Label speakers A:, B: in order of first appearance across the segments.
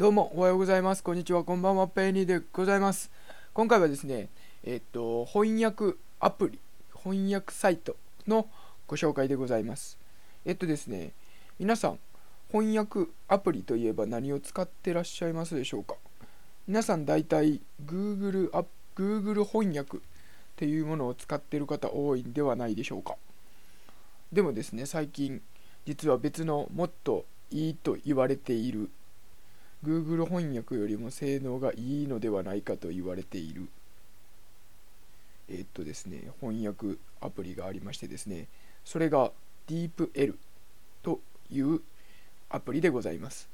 A: どうもおはようございます。こんにちは。こんばんは。ペニーでございます。今回はですね、えっと、翻訳アプリ、翻訳サイトのご紹介でございます。えっとですね、皆さん、翻訳アプリといえば何を使ってらっしゃいますでしょうか？皆さん大体 Google, あ Google 翻訳っていうものを使ってる方多いんではないでしょうか？でもですね、最近、実は別のもっといいと言われている Google 翻訳よりも性能がいいのではないかと言われている。えっとですね翻訳アプリがありましてですねそれが DeepL というアプリでございます。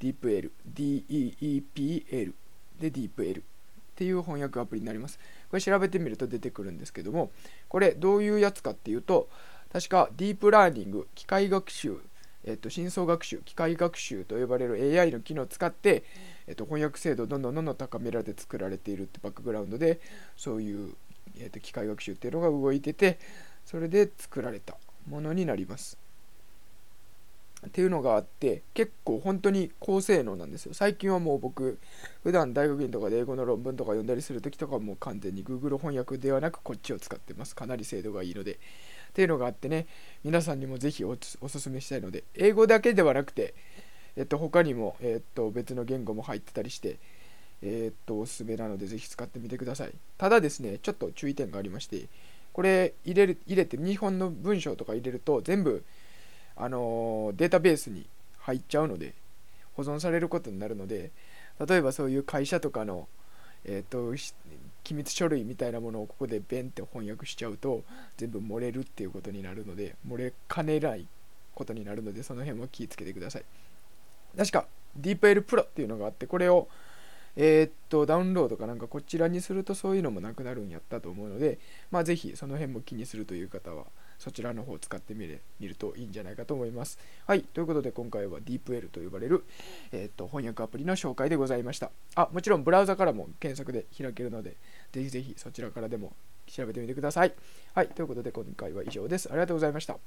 A: DeepL DEEPL で DeepL っていう翻訳アプリになります。これ調べてみると出てくるんですけどもこれどういうやつかっていうと確かディープラーニング機械学習えっと、深層学習、機械学習と呼ばれる AI の機能を使って、えっと、翻訳精度をどんどんどんどん高められて作られているってバックグラウンドでそういう、えっと、機械学習っていうのが動いててそれで作られたものになります。っていうのがあって結構本当に高性能なんですよ。最近はもう僕普段大学院とかで英語の論文とか読んだりする時とかもう完全に Google 翻訳ではなくこっちを使ってます。かなり精度がいいので。っていうのがあってね皆さんにもぜひおおすすめしたいので英語だけではなくてえっと他にもえっと別の言語も入ってたりしてえっとおすすめなのでぜひ使ってみてください。ただですねちょっと注意点がありましてこれ入れる入れて日本の文章とか入れると全部あのデータベースに入っちゃうので保存されることになるので例えばそういう会社とかの、えーと、機密書類みたいなものをここでベンって翻訳しちゃうと全部漏れるっていうことになるので漏れかねないことになるのでその辺も気をつけてください。確か DeepL Pro っていうのがあってこれをえー、っとダウンロードかなんかこちらにするとそういうのもなくなるんやったと思うのでまあぜひその辺も気にするという方はそちらの方を使ってみる見るといいんじゃないかと思います。はい、ということで今回は DeepL と呼ばれる、えー、と翻訳アプリの紹介でございました。あ、もちろんブラウザからも検索で開けるので、ぜひぜひそちらからでも調べてみてください。はい、ということで今回は以上です。ありがとうございました。